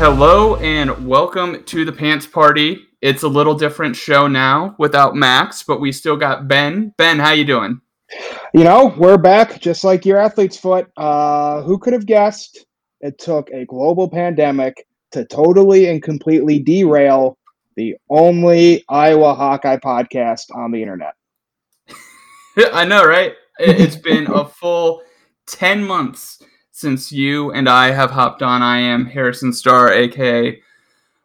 Hello and welcome to the Pants Party. It's a little different show now without Max, but we still got Ben. Ben, how you doing? You know, we're back just like your athlete's foot. Uh, who could have guessed it took a global pandemic to totally and completely derail the only Iowa Hawkeye podcast on the internet? I know, right? It- It's been a full 10 months since you and I have hopped on. I am Harrison Star, aka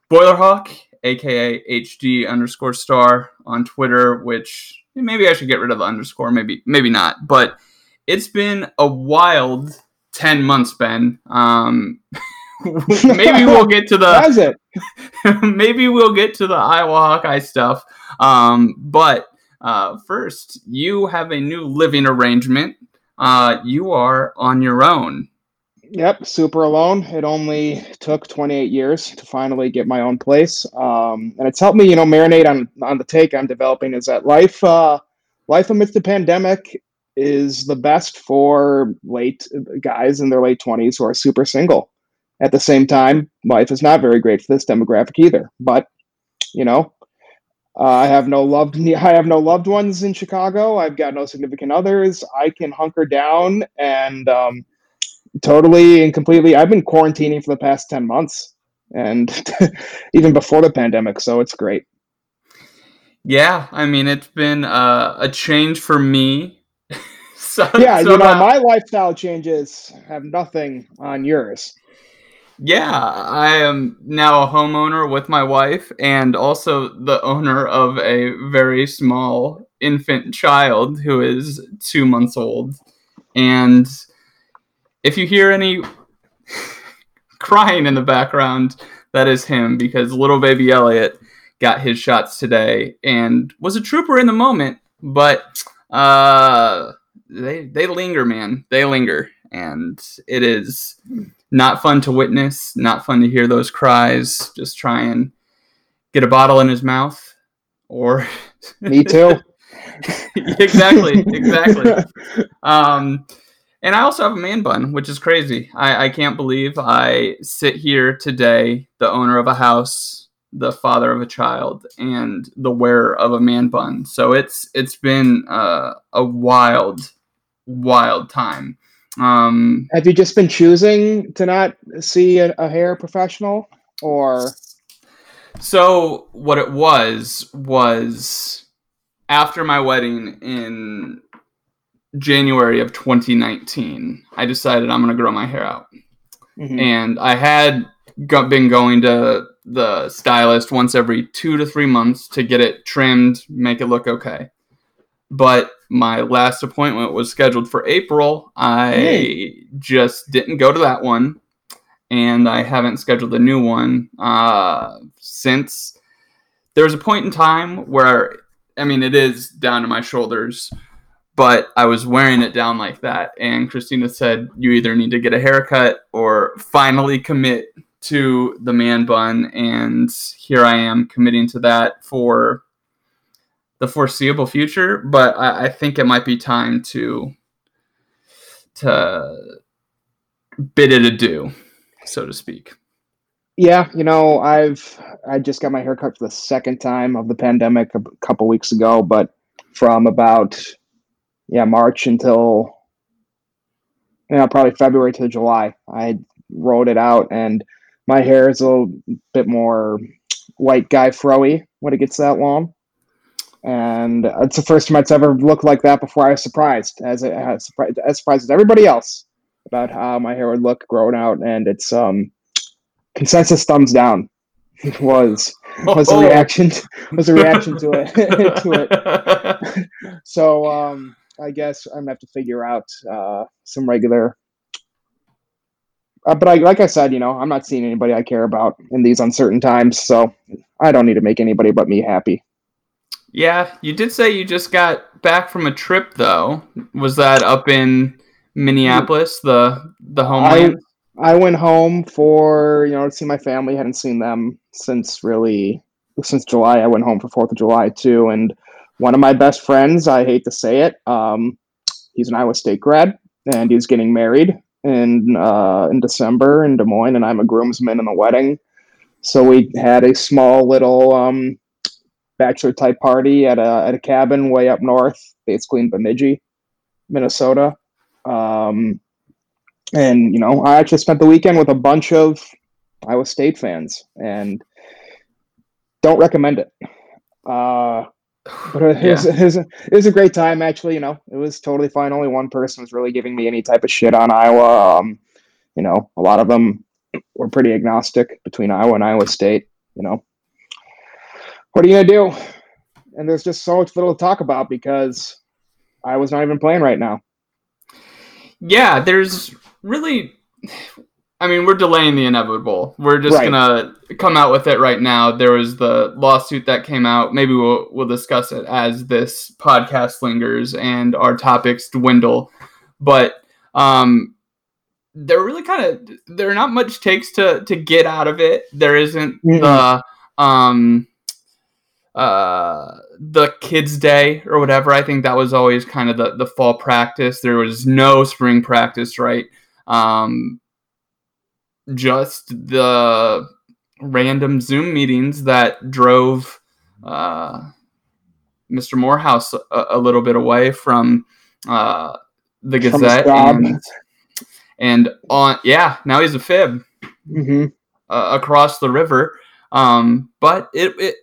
Boilerhawk, aka HD underscore star on Twitter, which maybe I should get rid of the underscore, maybe maybe not. But it's been a wild 10 months, Ben. Um, maybe we'll get to the maybe we'll get to the Iowa Hawkeye stuff. Um, but uh, first, you have a new living arrangement. Uh, you are on your own. Yep, super alone. It only took 28 years to finally get my own place, um, and it's helped me, you know, marinate on on the take I'm developing. Is that life, uh, life amidst the pandemic, is the best for late guys in their late 20s who are super single. At the same time, life is not very great for this demographic either. But you know, uh, I have no loved I have no loved ones in Chicago. I've got no significant others. I can hunker down and um, totally and completely. I've been quarantining for the past ten months, and even before the pandemic. So it's great. Yeah, I mean, it's been uh, a change for me. so, Yeah, you know, my lifestyle changes have nothing on yours. Yeah, I am now a homeowner with my wife and also the owner of a very small infant child who is two months old. And if you hear any crying in the background, that is him because little baby Elliot got his shots today and was a trooper in the moment, but uh, they they linger, man. They linger, and it is not fun to witness, not fun to hear those cries. Just try and get a bottle in his mouth, or Me too. exactly, exactly. Um, and I also have a man bun, which is crazy. I, I can't believe I sit here today, the owner of a house, the father of a child, and the wearer of a man bun. So it's it's been uh, a wild, wild time. Um, Have you just been choosing to not see a, a hair professional, or So what it was was after my wedding in January of 2019, I decided I'm gonna grow my hair out, Mhm. and I had got, been going to the stylist once every two to three months to get it trimmed, make it look okay. But my last appointment was scheduled for April. I Hey. just didn't go to that one, and I haven't scheduled a new one uh, since. There was a point in time where, I mean, it is down to my shoulders, but I was wearing it down like that, and Christina said, "You either need to get a haircut or finally commit to the man bun," and here I am committing to that for the foreseeable future. But I, I think it might be time to to bid it adieu, so to speak. Yeah, you know, I've I just got my hair cut for the second time of the pandemic a couple weeks ago, but from about yeah March until you know probably February to July, I rode it out, and my hair is a little bit more white guy froey when it gets that long, and it's the first time it's ever looked like that before. I was surprised, as as surprised as surprised as everybody else about how my hair would look growing out, and it's um consensus thumbs down was was a Oh. reaction was a reaction to it to it. So um, I guess I'm gonna have to figure out uh, some regular uh, but I, like I said, you know, I'm not seeing anybody I care about in these uncertain times, so I don't need to make anybody but me happy. Yeah, you did say you just got back from a trip, though. Was that up in Minneapolis, the the homeland? I, I went home for you know to see my family. hadn't seen them since really since July. I went home for Fourth of July too, and one of my best friends. I hate to say it, um, he's an Iowa State grad, and he's getting married in uh, in December in Des Moines, and I'm a groomsman in the wedding. So we had a small little um, bachelor type party at a at a cabin way up north, basically in Bemidji, Minnesota. Um, and you know, I actually spent the weekend with a bunch of Iowa State fans, and don't recommend it. Uh, but it, was, it, was, it was a great time. Actually, you know, it was totally fine. Only one person was really giving me any type of shit on Iowa. Um, you know, a lot of them were pretty agnostic between Iowa and Iowa State. You know, what are you gonna do? And there's just so much little to talk about because I was not even playing right now. Yeah, there's really I mean, we're delaying the inevitable. We're just right. gonna come out with it right now. There was the lawsuit that came out. Maybe we'll we'll discuss it as this podcast lingers and our topics dwindle. But um, there really kind of there are not much takes to to get out of it. There isn't mm-hmm. the um uh the kids day or whatever i think that was always kind of the the fall practice there was no spring practice right um just the random zoom meetings that drove uh mr morehouse a, a little bit away from uh the gazette and and on yeah now he's a fib mm-hmm. uh, across the river um but it, it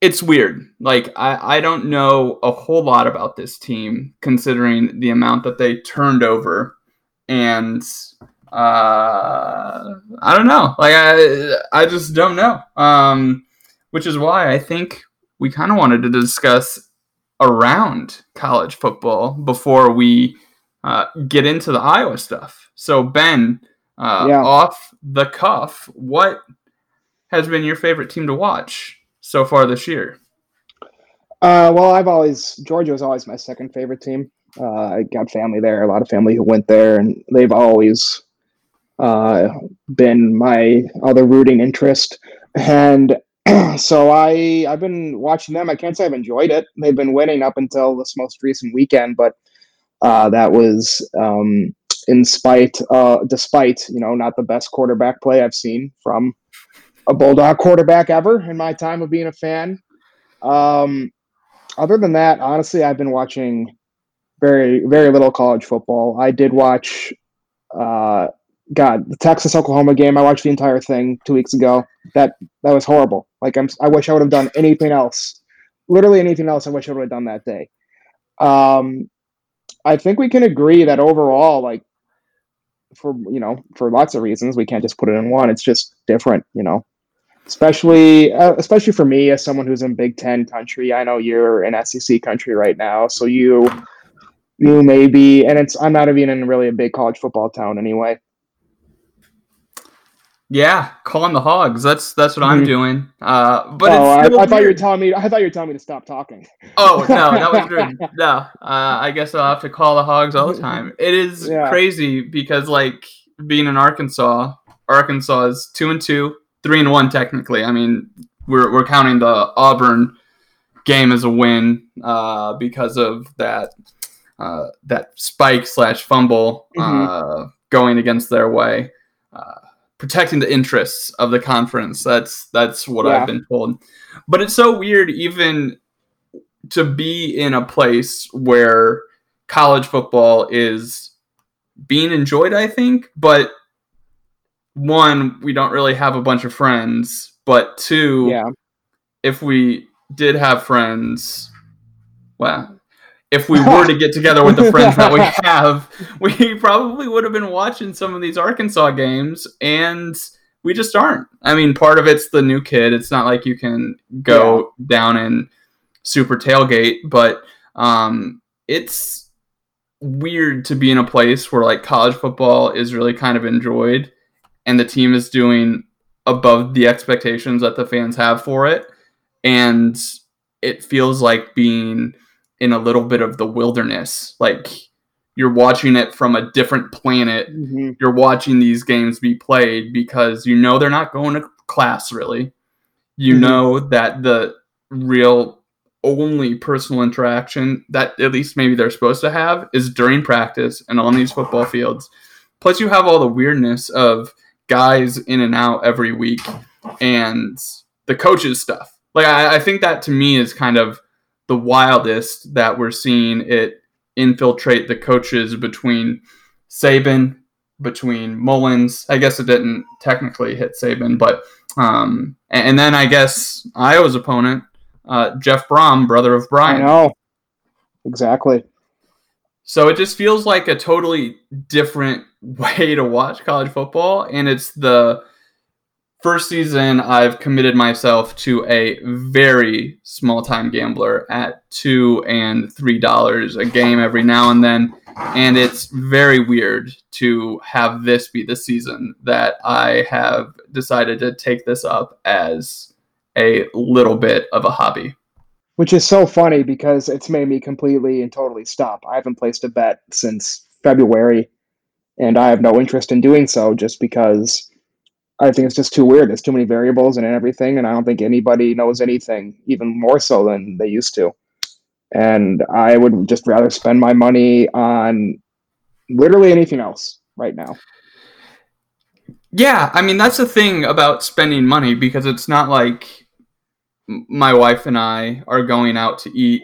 it's weird. Like I, I don't know a whole lot about this team considering the amount that they turned over, and uh, I don't know. Like I I just don't know. Um, which is why I think we kind of wanted to discuss around college football before we uh, get into the Iowa stuff. So Ben, uh, yeah. off the cuff, what has been your favorite team to watch? so far this year? Uh, well, I've always Georgia was always my second favorite team. Uh, I got family there, a lot of family who went there, and they've always uh, been my other rooting interest. And so I I've been watching them. I can't say I've enjoyed it. They've been winning up until this most recent weekend, but uh, that was um, in spite, uh, despite you know not the best quarterback play I've seen from a Bulldog quarterback ever in my time of being a fan. Um, other than that, honestly, I've been watching very, very little college football. I did watch, uh, God, the Texas Oklahoma game. I watched the entire thing two weeks ago. That that was horrible. Like I'm, I wish I would have done anything else. Literally anything else. I wish I would have done that day. Um, I think we can agree that overall, like for you know, for lots of reasons, we can't just put it in one. It's just different, you know especially uh, especially for me as someone who's in Big Ten country. I know you're in SEC country right now, so you you may be, and it's I'm not even in really a big college football town anyway. Yeah, calling the hogs. That's that's what mm-hmm. I'm doing. Uh, but oh, I, I, thought you were telling me. I thought you were telling me to stop talking. Oh no, that was good. no, uh, I guess I'll have to call the hogs all the time. It is yeah. crazy because like being in Arkansas, Arkansas is two and two three and one technically. I mean, we're we're counting the Auburn game as a win uh, because of that uh, that spike slash fumble mm-hmm. uh, going against their way, uh, protecting the interests of the conference. That's that's what yeah. I've been told. But it's so weird, even to be in a place where college football is being enjoyed. I think, but one, we don't really have a bunch of friends, but two, yeah. if we did have friends, well, if we were to get together with the friends that we have, we probably would have been watching some of these Arkansas games, and we just aren't. I mean, part of it's the new kid. It's not like you can go yeah. down and super tailgate, but um, it's weird to be in a place where like college football is really kind of enjoyed and the team is doing above the expectations that the fans have for it and it feels like being in a little bit of the wilderness like you're watching it from a different planet Mhm. you're watching these games be played because you know they're not going to class really. You Mhm. know that the real only personal interaction that at least maybe they're supposed to have is during practice and on these football fields. Plus, you have all the weirdness of guys in and out every week and the coaches stuff. Like, I, I think that to me is kind of the wildest that we're seeing it infiltrate the coaches between Saban, between Mullens. I guess it didn't technically hit Saban, but um, and, then I guess Iowa's opponent, uh, Jeff Brohm, brother of I Brian. know. Exactly. So it just feels like a totally different way to watch college football, and it's the first season I've committed myself to a very small time gambler at two and three dollars a game every now and then, and it's very weird to have this be the season that I have decided to take this up as a little bit of a hobby. Which is so funny because it's made me completely and totally stop. I haven't placed a bet since February, and I have no interest in doing so just because I think it's just too weird. There's too many variables and everything, and I don't think anybody knows anything even more so than they used to. And I would just rather spend my money on literally anything else right now. Yeah, I mean that's the thing about spending money because it's not like my wife and I are going out to eat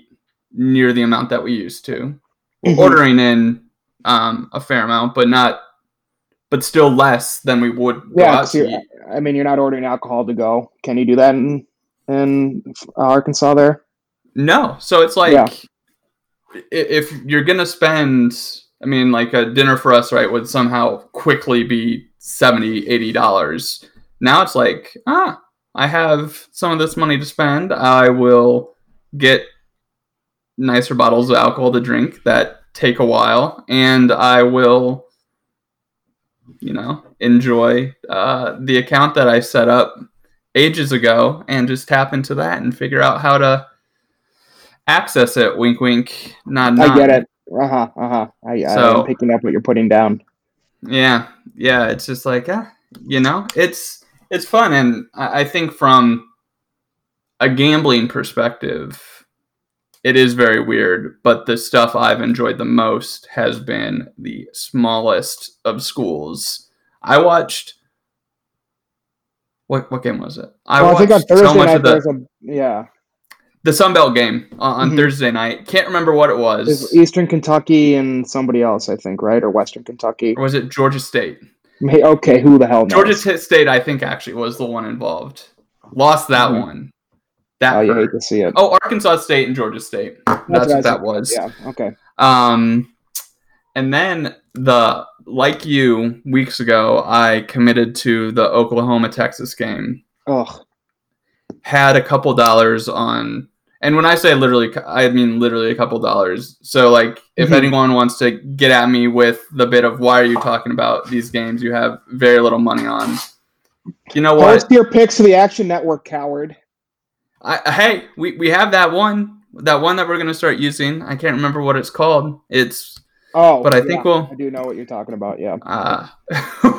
near the amount that we used to. We're ordering in um, a fair amount, but not, but still less than we would Yeah, out 'cause to. I mean, you're not ordering alcohol to go. Can you do that in in Arkansas? There, No, so it's like Yeah. if you're gonna spend, I mean, like a dinner for us, right, would somehow quickly be 70 80 dollars. Now it's like, ah, I have some of this money to spend. I will get nicer bottles of alcohol to drink that take a while, and I will, you know, enjoy uh, the account that I set up ages ago and just tap into that and figure out how to access it. Wink, wink. Nod. I get it. Uh huh. Uh huh. I, So- I'm picking up what you're putting down. Yeah, yeah. It's just like, uh, you know, it's it's fun, and I, I think from a gambling perspective, it is very weird. But the stuff I've enjoyed the most has been the smallest of schools. I watched. What what game was it? I well, I think on watched so much night of the a yeah. the Sun Belt game on, Mhm. Thursday night. Can't remember what it was. Eastern Kentucky and somebody else, I think, right, or Western Kentucky. or was it Georgia State? May- Okay, who the hell knows? Georgia State, I think, actually was the one involved. Lost that Mhm. one. That Oh, you hate to see it. Oh, Arkansas State and Georgia State. That's, what what that was. Yeah. Okay. Um, and then the like you weeks ago, I committed to the Oklahoma Texas game. Ugh. Had a couple dollars on, and when I say literally, I mean literally a couple dollars. So like, if Mhm. anyone wants to get at me with the bit of why are you talking about these games you have very little money on, you know what? Post your picks to the Action Network, coward. I, hey, we, we have that one, that one that we're gonna start using. I can't remember what it's called. It's Oh, But I yeah, think we'll- I do know what you're talking about. Yeah. uh,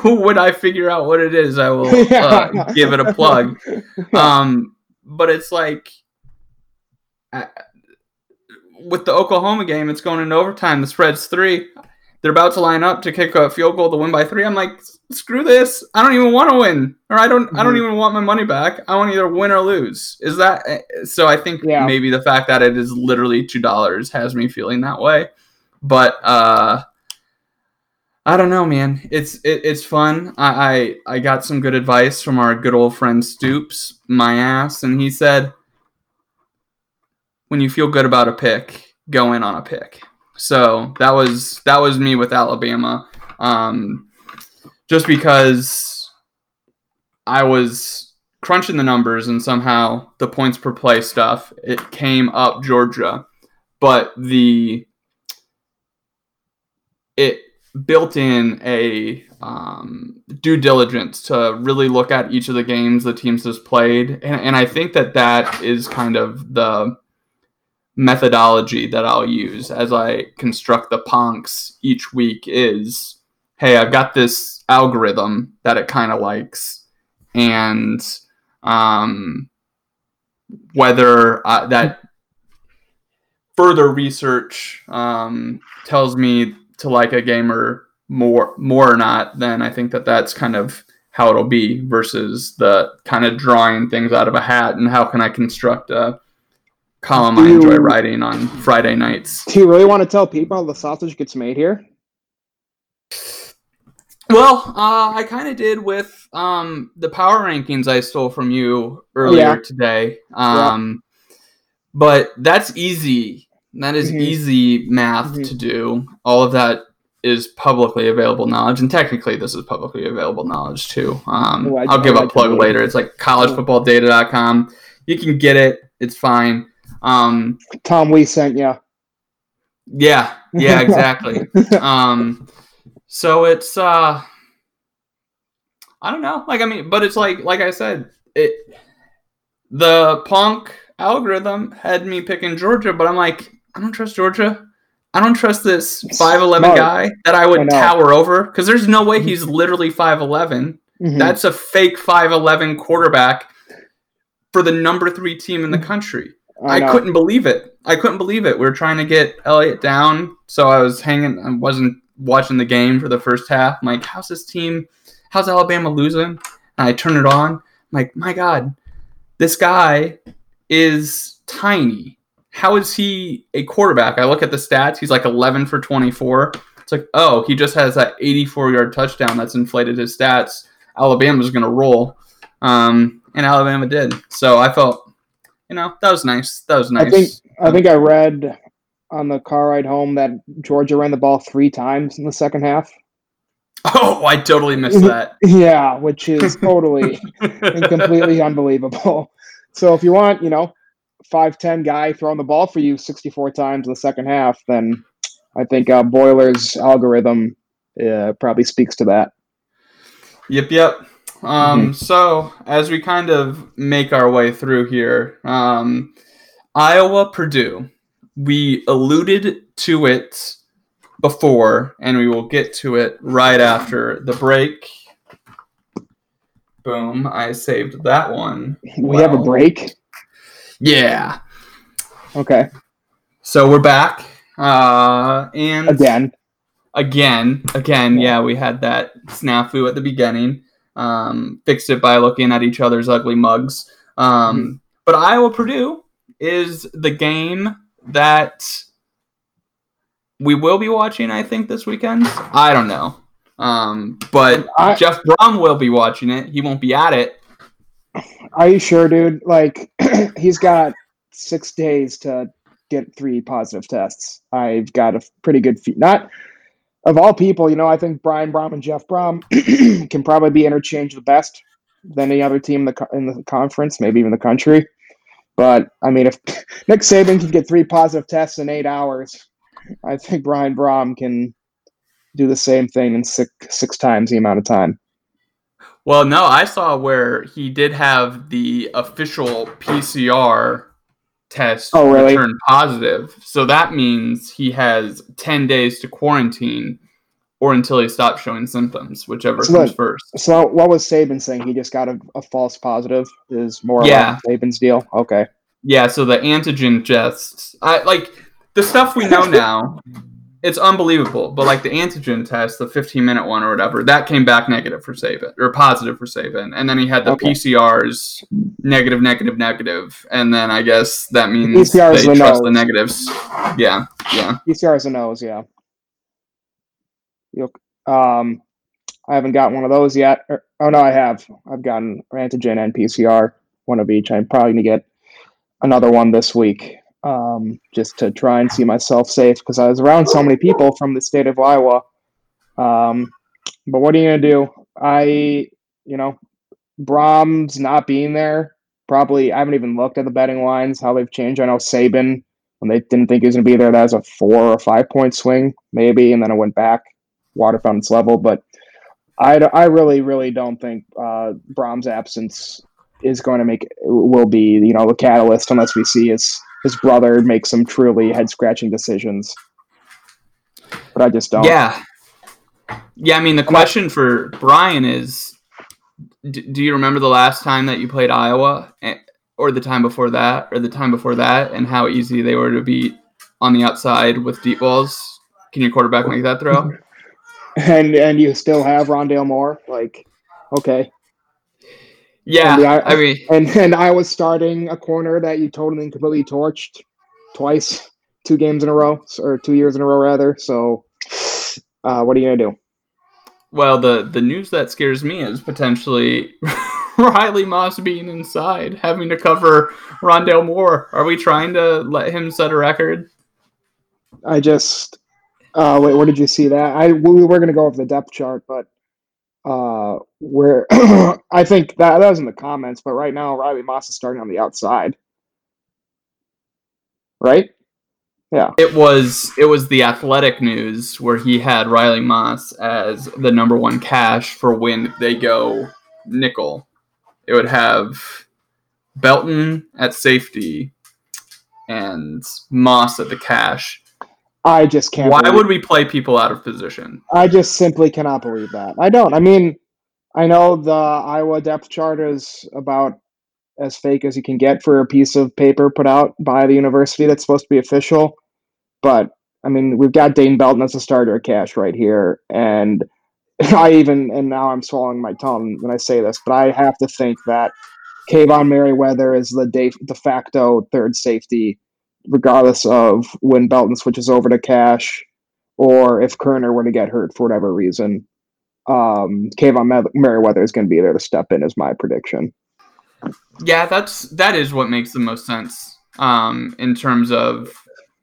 when I figure out what it is, I will uh, give it a plug. Um, but it's like uh, with the Oklahoma game, it's going into overtime. The spread's three. They're about to line up to kick a field goal to win by three. I'm like, screw this. I don't even want to win, or I don't. I don't Mhm. even want my money back. I want to either win or lose. Is that uh, so? I think Yeah. maybe the fact that it is literally two dollars has me feeling that way. But uh, I don't know, man. It's it, it's fun. I, I I got some good advice from our good old friend Stoops, my ass, and he said, when you feel good about a pick, go in on a pick. So that was that was me with Alabama, um, just because I was crunching the numbers and somehow the points per play stuff it came up Georgia, but the it built in a um, due diligence to really look at each of the games the teams has played, and, and I think that that is kind of the methodology that I'll use as I construct the punks each week is hey, I've got this algorithm that it kind of likes, and um, whether uh, that further research um, tells me to like a gamer more more or not, then I think that that's kind of how it'll be versus the kind of drawing things out of a hat and how can I construct a column I enjoy writing on Friday nights. Do you really want to tell people how the sausage gets made here? Well, uh, I kind of did with um, the power rankings I stole from you earlier Yeah. today. Um, But that's easy. That is Mhm. easy math Mhm. to do. All of that is publicly available knowledge, and technically, this is publicly available knowledge too. Um, Oh, I'll give a plug later. It's like collegefootballdata.com. You can get it. It's fine. Um, Tom, we sent you. yeah, yeah, exactly. um so it's uh i don't know like i mean but it's like like i said it the punk algorithm had me picking georgia but i'm like i don't trust georgia i don't trust this 5'11 Smart. guy that i I would know. tower over because there's no way he's literally 5'11 Mhm. that's a fake 5'11 quarterback for the number three team in the country I, know. couldn't believe it. I couldn't believe it. We were trying to get Elliott down, so I was hanging. I wasn't watching the game for the first half. I'm like, how's this team? How's Alabama losing? And I turn it on. I'm like, my God, this guy is tiny. How is he a quarterback? I look at the stats. He's like 11 for 24. It's like, oh, he just has that 84 yard touchdown that's inflated his stats. Alabama's going to roll. Um, and Alabama did. So I felt, you know, that was nice. That was nice. I think I think I read on the car ride home that Georgia ran the ball three times in the second half. oh, I totally missed that. Yeah, which is totally and completely unbelievable. So if you want, you know, five ten guy throwing the ball for you sixty four times in the second half, then I think uh, Boiler's algorithm uh, probably speaks to that. Yep, yep. Um, So as we kind of make our way through here, um, Iowa, Purdue, we alluded to it before, and we will get to it right after the break. Boom! I saved that one. We have a break. Yeah. Okay, So we're back, uh, and again. again, again, yeah, we had that snafu at the beginning. Um, fixed it by looking at each other's ugly mugs. Um, But Iowa Purdue is the game that we will be watching. I think this weekend. I don't know, um, but I- Jeff Brohm will be watching it. He won't be at it. Are you sure, dude? Like, he's got six days to get three positive tests. I've got a pretty good. Not of all people, you know, I think Brian Brohm and Jeff Brohm can probably be interchanged the best than any other team in the in the conference, maybe even the country. But I mean, if Nick Saban can get three positive tests in eight hours, I think Brian Brohm can do the same thing in six six times the amount of time. Well, no, I saw where he did have the official PCR test Oh, really? return positive. So that means he has 10 days to quarantine or until he stops showing symptoms, whichever So comes what- first. So what was Saban saying? He just got a, a false positive. Is more Yeah. less Saban's deal. Okay. Yeah, so the antigen tests, I like the stuff we know now. It's unbelievable, but like the antigen test, the 15 minute one or whatever, that came back negative for Saban or positive for Saban, and then he had the Okay. PCRs negative, negative, negative, and then I guess that means PCR is they the trust the negatives. Yeah, yeah. PCR is a nose. Yeah. Yep. Um, I haven't got one of those yet. Or- oh no, I have. I've gotten antigen and PCR, one of each. I'm probably gonna get another one this week, um, just to try and see myself safe because I was around so many people from the state of Iowa. Um, but what are you gonna do? I, you know, Brohm's not being there. Probably, I haven't even looked at the betting lines how they've changed. I know Saban when they didn't think he was going to be there. That was a four or five point swing, maybe, and then it went back water fountains level. But I, I really, really don't think uh, Brohm's absence is going to make will be you know the catalyst unless we see his his brother make some truly head scratching decisions. But I just don't. Yeah. Yeah, I mean the question for Brian is do, do you remember the last time that you played Iowa eh, or the time before that or the time before that and how easy they were to beat on the outside with deep balls? Can your quarterback make that throw? And and you still have Rondale Moore, like okay. Yeah, the I- mean, And and I was starting a corner that you totally and completely torched twice, two games in a row, or two years in a row rather. So, uh, what are you gonna do? well, the the news that scares me is potentially Riley Moss being inside, having to cover Rondale Moore. Are we trying to let him set a record? I just uh, wait. Where did you see that? I we were gonna go over the depth chart, but uh, where I think that that was in the comments. But right now, Riley Moss is starting on the outside, right? Yeah. It was it was the athletic news where he had Riley Moss as the number one cash for when they go nickel. It would have Belton at safety and Moss at the cash. I just can't. Why would we play people out of position? I just simply cannot believe that. I don't. I mean, I know the Iowa depth chart is about as fake as you can get for a piece of paper put out by the university that's supposed to be official. But I mean, we've got Dane Belton as a starter cash right here, and I even and now I'm swallowing my tongue when I say this, but I have to think that Kaevon Merriweather is the de, de facto third safety, regardless of when Belton switches over to cash or if Koerner were to get hurt for whatever reason, um, Kaevon Mer- Merriweather is going to be there to step in, is my prediction. Yeah, that's that is what makes the most sense um, in terms of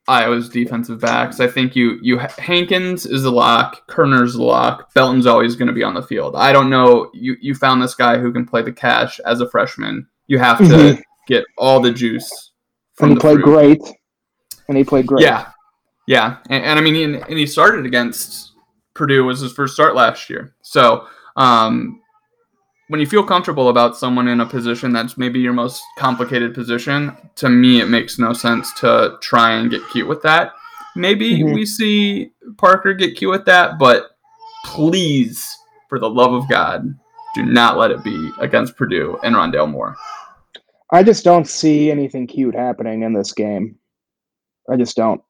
Iowa's defensive backs. I think you you Hankins is the lock, Koerner's the lock, Belton's always going to be on the field. I don't know. You you found this guy who can play the cash as a freshman. You have to Mhm. get all the juice And he played fruit. great. And he played great. Yeah, yeah, and, and I mean, and, and he started against Purdue was his first start last year. So um, when you feel comfortable about someone in a position that's maybe your most complicated position, to me, it makes no sense to try and get cute with that. Maybe Mhm. we see Parker get cute with that, but please, for the love of God, do not let it be against Purdue and Rondale Moore. I just don't see anything cute happening in this game. I just don't.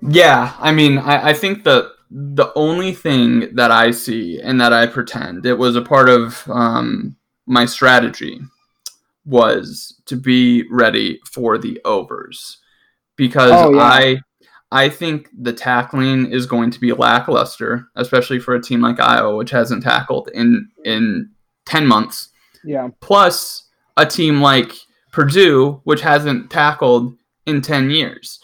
Yeah, I mean, I, I think the the only thing that I see and that I pretend it was a part of um, my strategy was to be ready for the overs because Oh, yeah. I I think the tackling is going to be lackluster, especially for a team like Iowa, which hasn't tackled in in ten months Yeah. plus a team like Purdue, which hasn't tackled in 10 years.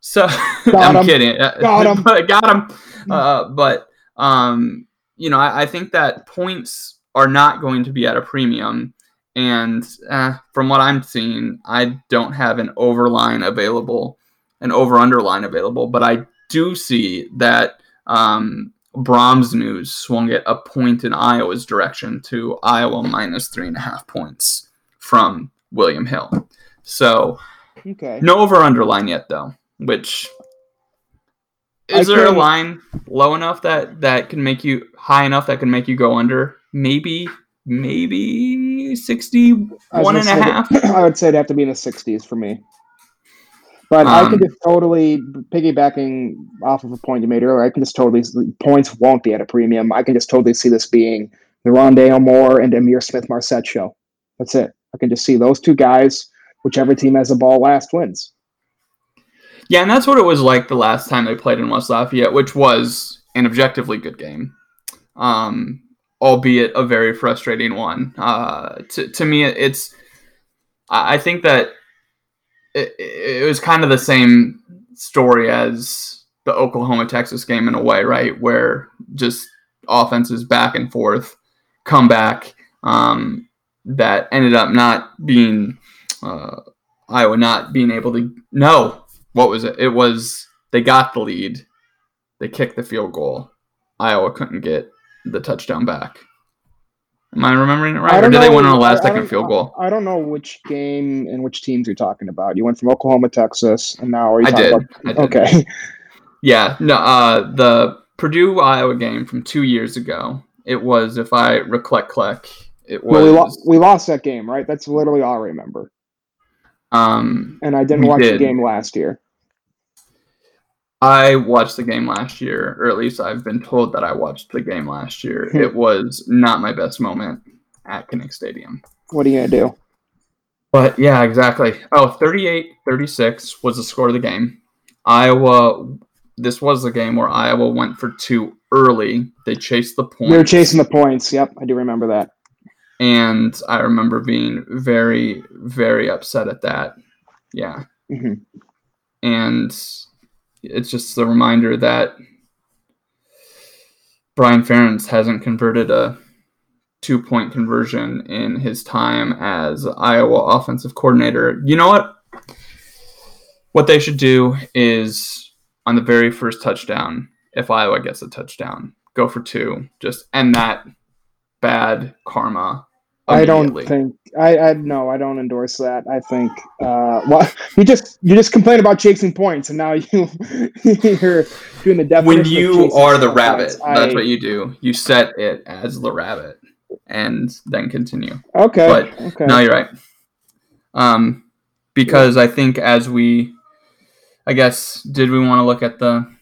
So I'm kidding. Got but got him. Uh, but, um, you know, I, I think that points are not going to be at a premium. And uh, from what I'm seeing, I don't have an overline available, an over underline available, but I do see that um, Brohm's news swung it a point in Iowa's direction to Iowa minus three and a half points from William Hill. So Okay. no over underline yet though. Which is I there a line low enough that that can make you high enough that can make you go under? Maybe maybe sixty I was one gonna and a half. that- I would say it'd have to be in the 60s for me. But I Um, can just totally piggybacking off of a point you made earlier. I can just totally points won't be at a premium. I can just totally see this being the Rondale Moore and Ihmir Smith-Marsette show. That's it. I can just see those two guys. Whichever team has the ball last wins. Yeah, and that's what it was like the last time they played in West Lafayette, which was an objectively good game, um, albeit a very frustrating one. Uh, to, to me, it's I I think that it, it was kind of the same story as the Oklahoma Texas game in a way, right? Where just offenses back and forth, comeback um, that ended up not being uh, Iowa not being able to. No, what was it? It was they got the lead, they kicked the field goal. Iowa couldn't get the touchdown back. Am I remembering it right, or did they win on a last second field goal? I don't know which game and which teams you're talking about. You went from Oklahoma, Texas, and now are you I talking did. about? I did. Okay, Yeah, no, uh, the Purdue Iowa game from two years ago. It was, if I recollect, it was. well, we, lo- we lost that game, right? That's literally all I remember. um, And I didn't watch the game last year. I watched the game last year, or at least I've been told that I watched the game last year. Hmm. it was not my best moment at Kinnick Stadium. What are you gonna do? But yeah, exactly. Oh, 38 36 was the score of the game. Iowa, this was the game where Iowa went for two early. They chased the point. They were chasing the points. Yep, I do remember that. and I remember being very, very upset at that. Yeah. hmm And it's just a reminder that Brian Ferentz hasn't converted a two point conversion in his time as Iowa offensive coordinator. You know what? What they should do is on the very first touchdown, if Iowa gets a touchdown, go for two. Just end that bad karma. I don't think I, I no, I don't endorse that. I think uh well you just you just complain about chasing points and now you you're doing the definition when you are the points. rabbit, I- that's what you do. You set it as the rabbit and then continue. Okay. but okay. No, you're right. Um, because I think as we, I guess, did we want to look at the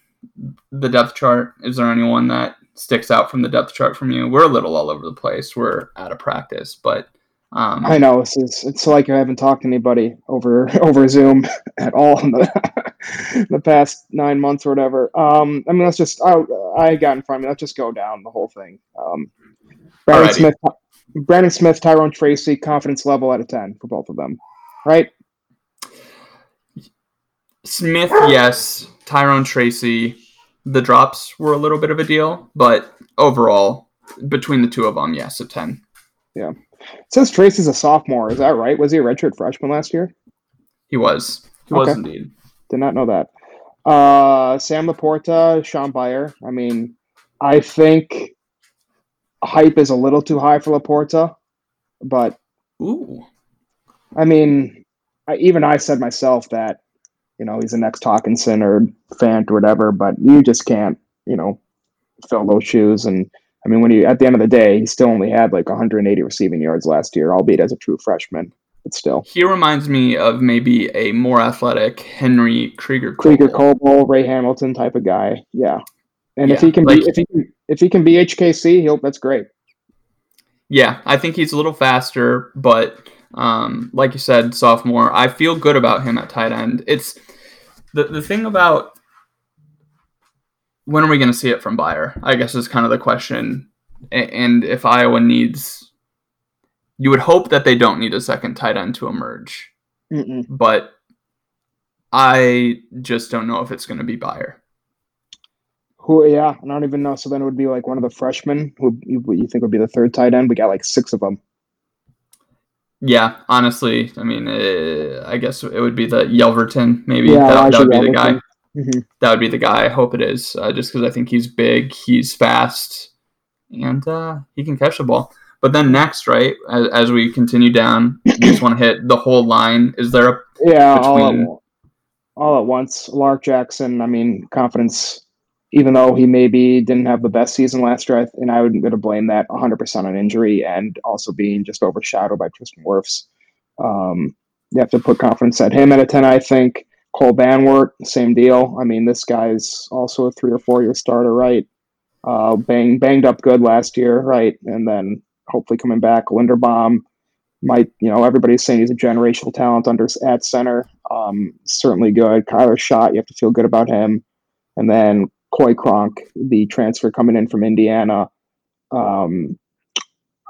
the depth chart? Is there anyone that sticks out from the depth chart from you? We're a little all over the place. We're out of practice, but um, I know it's, it's it's like I haven't talked to anybody over over Zoom at all in the the past nine months or whatever. Um, I mean, let's just I, I got in front of me. Let's just go down the whole thing. Um, Brandon Alrighty. Smith, Brandon Smith, Tyrone Tracy, confidence level out of ten for both of them, right? Smith, yes. Tyrone Tracy, the drops were a little bit of a deal, but overall, between the two of them, yes, a ten. Yeah. It says Tracy's a sophomore. Is that right? Was he a redshirt freshman last year? He was. He was indeed. Did not know that. Uh, Sam LaPorta, Shaun Beyer. I mean, I think hype is a little too high for LaPorta, but Ooh. I mean, I, even I said myself that you know he's the next Hockenson or Fant or whatever, but you just can't you know fill those shoes. And I mean, when you at the end of the day, he still only had like 180 receiving yards last year, albeit as a true freshman, but still. He reminds me of maybe a more athletic Henry Krieger. Krieger Coble. Ray Hamilton type of guy. Yeah. And if he can like- be if he can if he can be HKC, he'll that's great. Yeah, I think he's a little faster, but um, like you said, sophomore. I feel good about him at tight end. It's the the thing about when are we going to see it from Beyer? I guess is kind of the question. And if Iowa needs, you would hope that they don't need a second tight end to emerge, Mm-mm. but I just don't know if it's going to be Beyer. Who? Yeah, I don't even know. So then it would be like one of the freshmen who you, who you think would be the third tight end. We got like six of them. Yeah, honestly, I mean, uh, I guess it would be the Yelverton, maybe. Yeah, that, that would be the guy. Yelverton. Mhm. That would be the guy. I hope it is, uh, just because I think he's big, he's fast, and uh, he can catch the ball. But then next, right, as, as we continue down, you just want to hit the whole line. Is there a Yeah, all Between- at, all at once. Alaric Jackson. I mean, confidence. Even though he maybe didn't have the best season last year, and I would going to blame that 100% on injury and also being just overshadowed by Tristan Wirfs. Um, you have to put confidence at him at a 10, I think. Cole Banwart, same deal. I mean, this guy's also a three or four year starter, right? Uh, bang, banged up good last year, right? And then hopefully coming back. Linderbaum might, you know, everybody's saying he's a generational talent under at center. Um, certainly good. Kyler Schott, you have to feel good about him. And then Coy Cronk, the transfer coming in from Indiana. Um,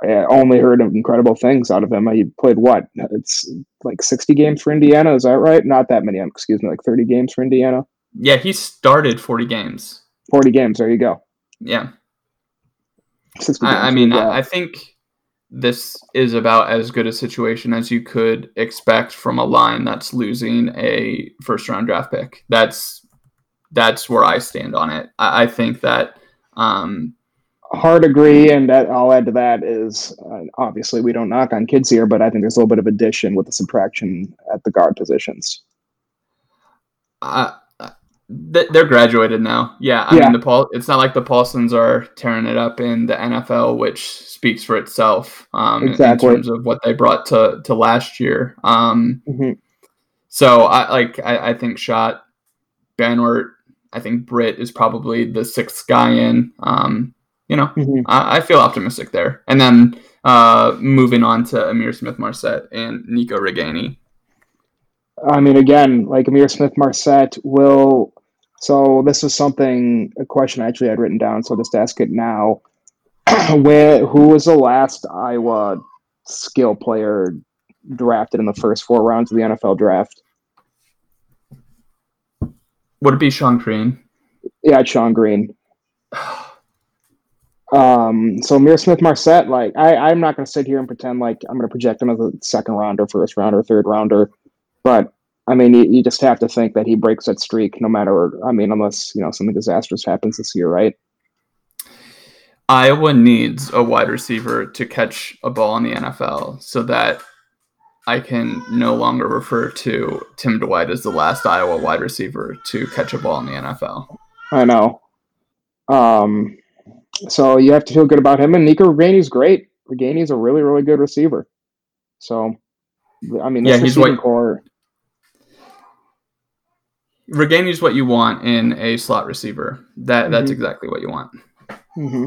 I only heard of incredible things out of him. He played what? It's like 60 games for Indiana. Is that right? Not that many. Excuse me, like 30 games for Indiana. yeah? He started forty games. 40 games. There you go. Yeah, I, I mean. I, I think this is about as good a situation as you could expect from a line that's losing a first round draft pick. That's that's where I stand on it. I, I think that um, hard agree, and that I'll add to that is uh, obviously we don't knock on kids here, but I think there's a little bit of addition with the subtraction at the guard positions. I, they're graduated now. Yeah, I Yeah. mean the Paul. It's not like the Paulsens are tearing it up in the NFL, which speaks for itself. Um, Exactly. in terms of what they brought to to last year. Um, Mhm. so I like I, I think Schott Banwart. I think Britt is probably the sixth guy in. Um, you know, Mhm. I, I feel optimistic there. And then uh, moving on to Ihmir Smith-Marsette and Nico Ragaini. I mean, again, like Ihmir Smith-Marsette will. So this is something a question I actually had written down. So I'll just ask it now. Where who was the last Iowa skill player drafted in the first four rounds of the NFL draft? Would it be Shonn Greene? Yeah, it's Shonn Greene. Um, so Ihmir Smith-Marsette, like I, I'm not going to sit here and pretend like I'm going to project him as a second rounder, first rounder, third rounder, but I mean, you, you just have to think that he breaks that streak, no matter. I mean, unless you know something disastrous happens this year, right? Iowa needs a wide receiver to catch a ball in the NFL so that I can no longer refer to Tim Dwight as the last Iowa wide receiver to catch a ball in the NFL. I know. Um, so you have to feel good about him, and Nico Ragaini's great. Ragaini's a really, really good receiver. So, I mean, Yeah, he's what- core. What you want in a slot receiver. That that's Mhm. exactly what you want. hmm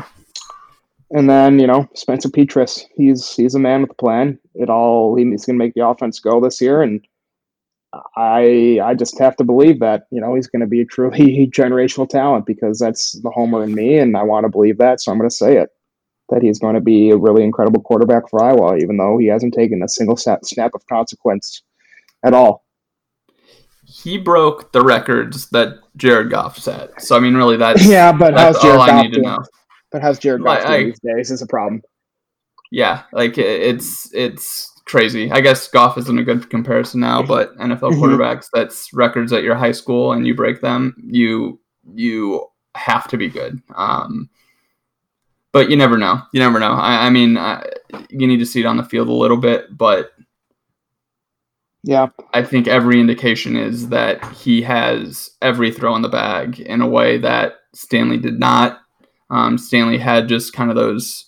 And then you know Spencer Petras, he's he's a man with a plan. It all he's going to make the offense go this year, and I I just have to believe that you know he's going to be a truly generational talent because that's the homer in me, and I want to believe that, so I'm going to say it that he's going to be a really incredible quarterback for Iowa, even though he hasn't taken a single snap, of consequence at all. He broke the records that Jared Goff set. So I mean, really, that's Yeah, but that's how's Jared all I Goff need to doing? But how's Jared Goff I- these days? Is a problem. Yeah, like it's it's crazy. I guess Goff isn't a good comparison now, but NFL Mhm. quarterbacks that's records at your high school and you break them, you you have to be good. Um, but you never know. You never know. I, I mean, I, you need to see it on the field a little bit, but Yeah, I think every indication is that he has every throw in the bag in a way that Stanley did not. Um, Stanley had just kind of those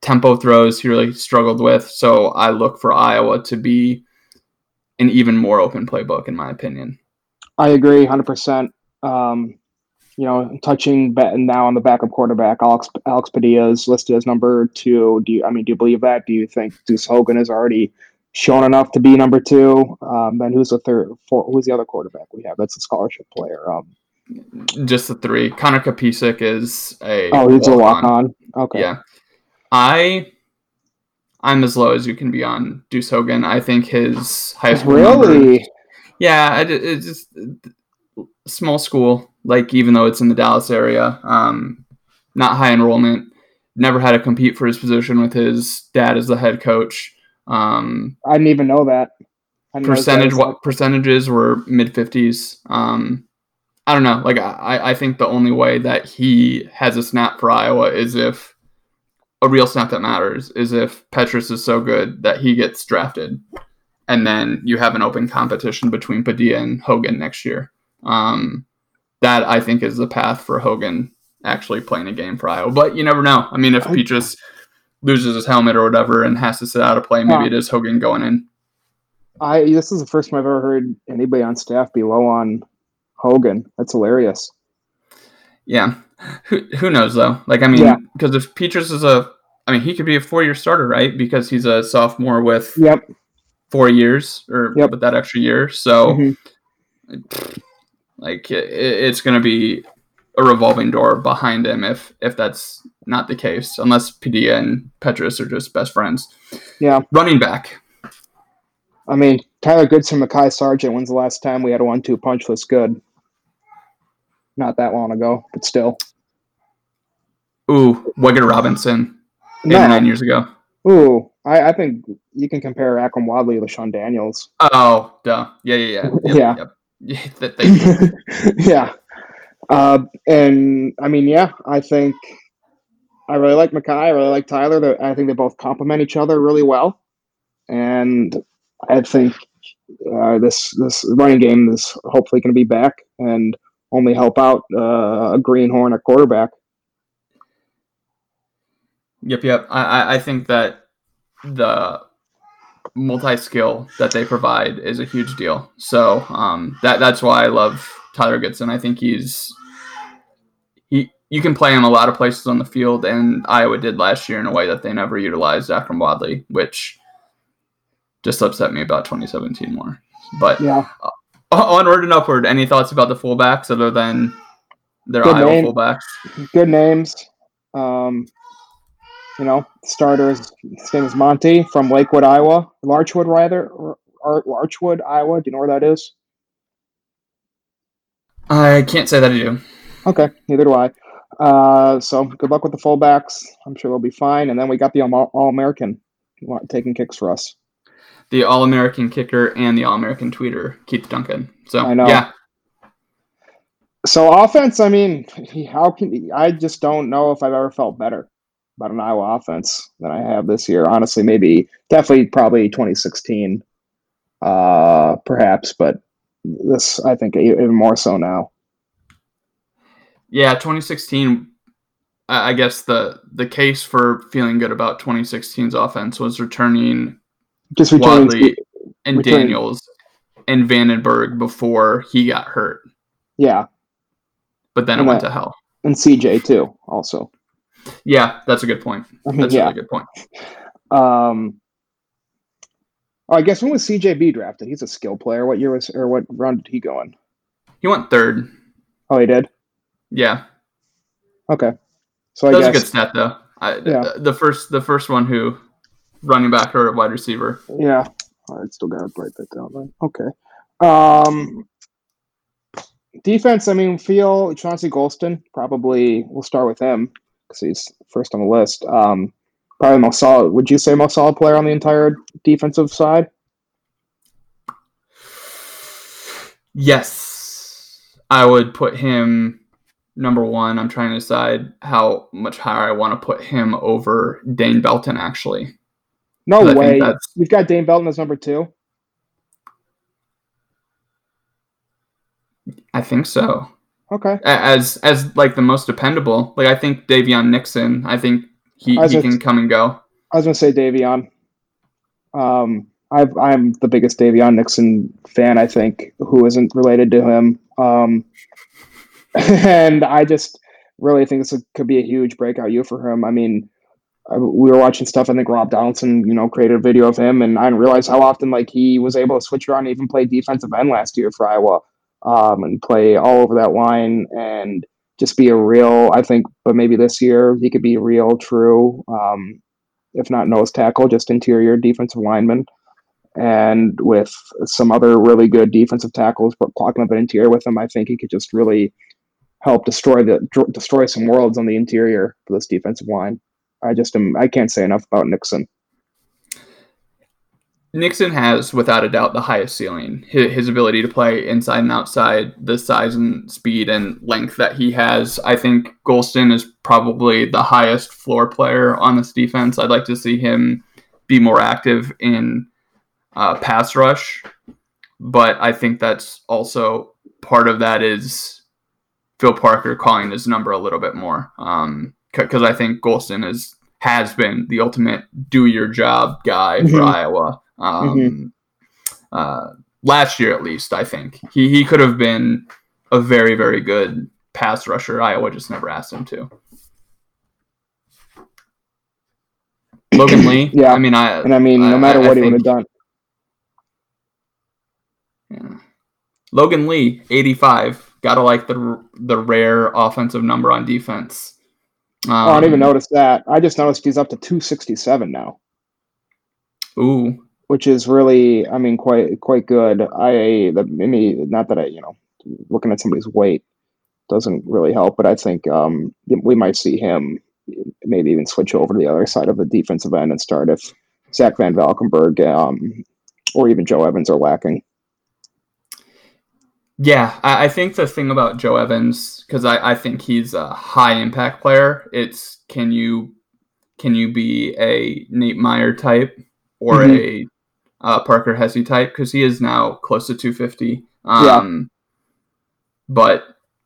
tempo throws he really struggled with. So I look for Iowa to be an even more open playbook, in my opinion. I agree, hundred percent. Um, you know, touching now on the backup quarterback, Alex Alex Padilla is listed as number two. Do you? I mean, do you believe that? Do you think Deuce Hogan has already shown enough to be number two? Um, then who's the third? Four, who's the other quarterback we have? That's a scholarship player. Um, Just the three. Connor Kapisak is a oh, he's a walk-on. walk on. Okay. Yeah. I I'm as low as you can be on Deuce Hogan. I think his high school numbers- Really? Yeah, I, d- it's just small school. Like even though it's in the Dallas area, um, not high enrollment. Never had to compete for his position with his dad as the head coach. Um, I didn't even know that. I didn't know his dad percentage what percentages were mid fifties. Um, I don't know. Like I, I think the only way that he has a snap for Iowa is if a real snap that matters is if Petras is so good that he gets drafted, and then you have an open competition between Padilla and Hogan next year. Um, that I think is the path for Hogan actually playing a game for Iowa. But you never know. I mean, if Petras loses his helmet or whatever and has to sit out a play, maybe Huh. it is Hogan going in. I this is the first time I've ever heard anybody on staff be low on Hogan. That's hilarious. Yeah. Who, who knows though? Like I mean, Yeah. because if Petras is a, I mean, he could be a four-year starter, right? Because he's a sophomore with Yep. four years or Yep. with that extra year. So Mhm. like it, it's going to be a revolving door behind him if if that's not the case, unless Padilla and Petras are just best friends. Yeah. Running back. I mean, Tyler Goodson, Mekhi Sargent. When's the last time we had a one-two punch this good? Not that long ago, but still. Ooh, Wigger Robinson. Eight No, nine years ago. Ooh, I, I think you can compare Akrum Wadley to Sean Daniels. Oh, duh. Yeah, yeah, yeah. Yep, Yeah. Yep. Yeah, thank you. yeah. Uh, and I mean, yeah, I think I really like Mekhi. I really like Tyler. They're- I think they both complement each other really well. And I think uh, this this running game is hopefully going to be back and only help out uh, a greenhorn a quarterback. Yep, yep. I, I, I think that the multi skill that they provide is a huge deal. So um, that that's why I love Tyler Goodson. I think he's he you can play him a lot of places on the field, and Iowa did last year in a way that they never utilized Akrum Wadley, which just upset me about 2017 more. But Yeah. onward and upward. Any thoughts about the fullbacks other than their Good Iowa name. fullbacks? Good names. Um, you know, starters. His name is Monty from Lakewood, Iowa. Larchwood, rather. Or, Larchwood, Iowa. Do you know where that is? I can't say that I do. Okay, neither do I. Uh, so good luck with the fullbacks. I'm sure they'll be fine. And then we got the All American taking kicks for us. The All American kicker and the All American tweeter, Keith Duncan. So I know. yeah, So offense, I mean, how can I just don't know if I've ever felt better about an Iowa offense than I have this year. Honestly, maybe definitely probably 2016, uh, perhaps, but this I think even more so now. yeah. 2016. I I guess the the case for feeling good about 2016's offense was returning Just returning. Wadley and returning- Daniels and VandeBerg before he got hurt, yeah, but then it went that- to hell. and CJ too. Also, Yeah, that's a good point. I mean, That's a yeah. really good point. Um, oh, I guess when was CJB drafted? He's a skill player. What year was or what round did he go in? He went third. Oh, he did. Yeah, Okay, so I that was a good stat though. I, Yeah. The first the first one who running back or wide receiver. Yeah, I still got to write that down. Then. Okay. Um, defense. I mean, feel Chauncey Golston. Probably we'll start with him because he's first on the list. Um, probably most solid. Would you say most solid player on the entire defensive side? Yes, I would put him number one. I'm trying to decide how much higher I want to put him over Dane Belton. Actually, No I way. You've got Dane Belton as number two. I think so. Okay. As as like the most dependable. Like I think Daviyon Nixon. I think he, I he can come and go. I was gonna say Daviyon. Um, I've, I'm the biggest Daviyon Nixon fan. I think who isn't related to him. Um, and I just really think this could be a huge breakout year for him. I mean, I, we were watching stuff. I think Rob Donaldson, you know, created a video of him, and I didn't realize how often like he was able to switch around and even play defensive end last year for Iowa, um, and play all over that line and just be a real. I think, but maybe this year he could be real, true. Um, if not nose tackle, just interior defensive lineman. And with some other really good defensive tackles but clocking up an interior with him, I think he could just really help destroy the destroy some worlds on the interior for this defensive line. I just am I can't say enough about Nixon. Nixon has, without a doubt, the highest ceiling. His, ability to play inside and outside, the size and speed and length that he has. I think Golston is probably the highest floor player on this defense. I'd like to see him be more active in uh, pass rush, but I think that's also part of that is Phil Parker calling his number a little bit more. Because I think Golston is has been the ultimate do your job guy for Mhm. Iowa. Um, uh, last year, at least, I think he he could have been a very very good pass rusher. Iowa just never asked him to. Logan Lee, Yeah. I mean, I And I mean, no matter I- I what he would have done. Yeah. Logan Lee, 85. Gotta like the the rare offensive number on defense. Um, oh, I don't even notice that. I just noticed he's up to 267 now, Ooh, which is really, I mean, quite quite good. I, the, I mean, not that I, you know, looking at somebody's weight doesn't really help, but I think um, we might see him maybe even switch over to the other side of the defensive end and start if Zach VanValkenburg um, or even Joe Evans are lacking. Yeah, I, I think the thing about Joe Evans, because I, I think he's a high impact player, it's can you can you be a Nate Meier type or Mhm. a uh, Parker Hesse type? Because he is now close to 250. Um, But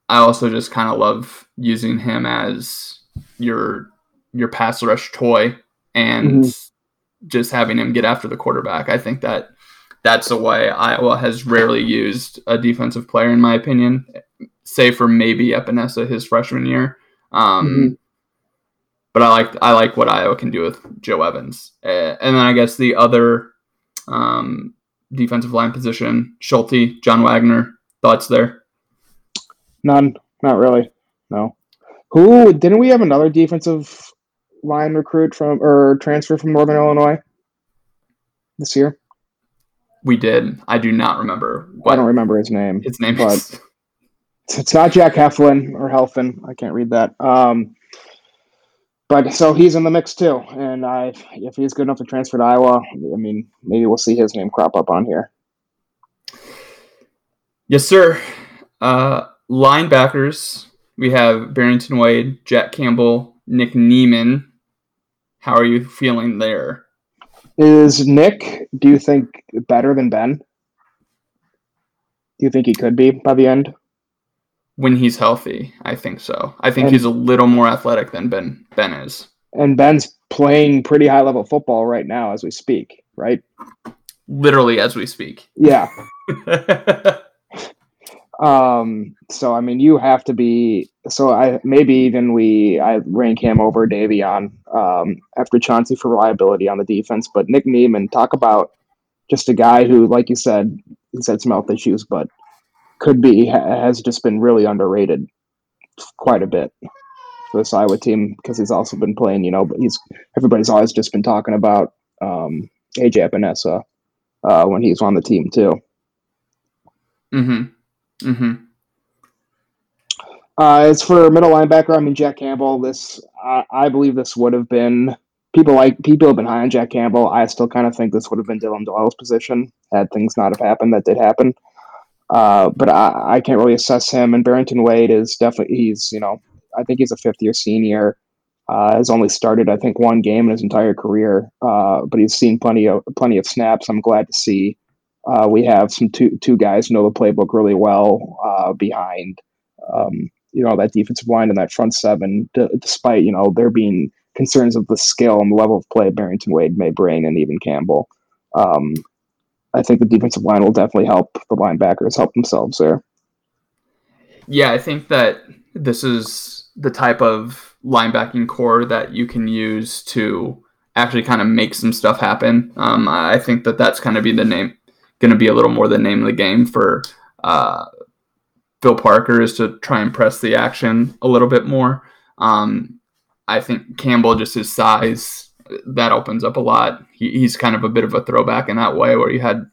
I also just kind of love using him as your your pass rush toy and just having him get after the quarterback. I think that that's a way Iowa has rarely used a defensive player, in my opinion, say for maybe Epenesa his freshman year. Um, Mhm. But I like I like what Iowa can do with Joe Evans, uh, and then I guess the other um, defensive line position, Schulte, John Waggoner. Thoughts there? None, not really. No. Who didn't we have another defensive line recruit from or transfer from Northern Illinois this year? We did. I do not remember I don't remember his name. His name but- is. It's, not Jack Heflin or Helfin. I can't read that. Um, but so he's in the mix too, and I, if he's good enough to transfer to Iowa, I mean, maybe we'll see his name crop up on here. Yes, sir. Uh, linebackers, we have Barrington Wade, Jack Campbell, Nick Niemann. How are you feeling there? Is Nick? Do you think better than Ben? Do you think he could be by the end? When he's healthy, I think so. I think And- he's a little more athletic than Ben Ben is. And Ben's playing pretty high level football right now as we speak, right? Literally as we speak. Yeah. Um, so I mean, you have to be. So I maybe even we I rank him over Daviyon um, after Chauncey for reliability on the defense. But Nick Niemann, talk about just a guy who, like you said, he's had some health issues, but could be ha- has just been really underrated quite a bit for this Iowa team because he's also been playing. You know, but he's everybody's always just been talking about um, AJ Epenesa uh, when he's on the team too. mm-hmm. Mm-hmm. Uh, as for middle linebacker, I mean Jack Campbell. This I, I believe this would have been people like people have been high on Jack Campbell. I still kind of think this would have been Dillon Doyle's position had things not have happened that did happen. Uh, but I, I can't really assess him. And Barrington Wade is definitely he's you know I think he's a fifth year senior. Uh, has only started I think one game in his entire career, uh, but he's seen plenty of plenty of snaps. I'm glad to see uh, we have some two two guys who know the playbook really well uh, behind um, you know that defensive line and that front seven, d- despite you know there being concerns of the skill and level of play Barrington Wade may bring, and even Campbell. Um, I think the defensive line will definitely help the linebackers help themselves there. Yeah, I think that this is the type of linebacking core that you can use to actually kind of make some stuff happen. Um, I think that that's kind of be the name, going to be a little more the name of the game for uh, Phil Parker is to try and press the action a little bit more. Um, I think Campbell, just his size, that opens up a lot. He, he's kind of a bit of a throwback in that way, where you had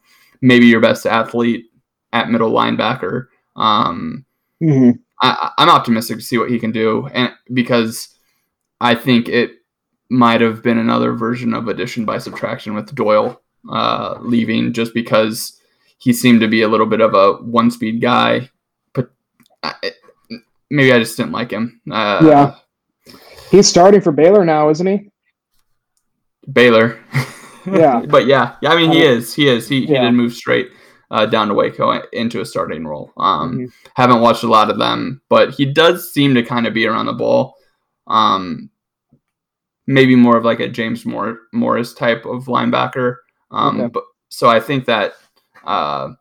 maybe your best athlete at middle linebacker. Um, Mm-hmm. I, I'm optimistic to see what he can do, and because I think it might have been another version of addition by subtraction with Doyle uh, leaving, just because he seemed to be a little bit of a one-speed guy. But I, maybe I just didn't like him. Uh, Yeah. He's starting for Baylor now, isn't he? Baylor. Yeah. but yeah, yeah. I mean, he Uh, is. He is. He, he yeah. did move straight uh, down to Waco into a starting role. Um, Mhm. Haven't watched a lot of them, but he does seem to kind of be around the ball. Um, maybe more of like a James Moore, Morris type of linebacker. Um, Okay. But so I think that uh,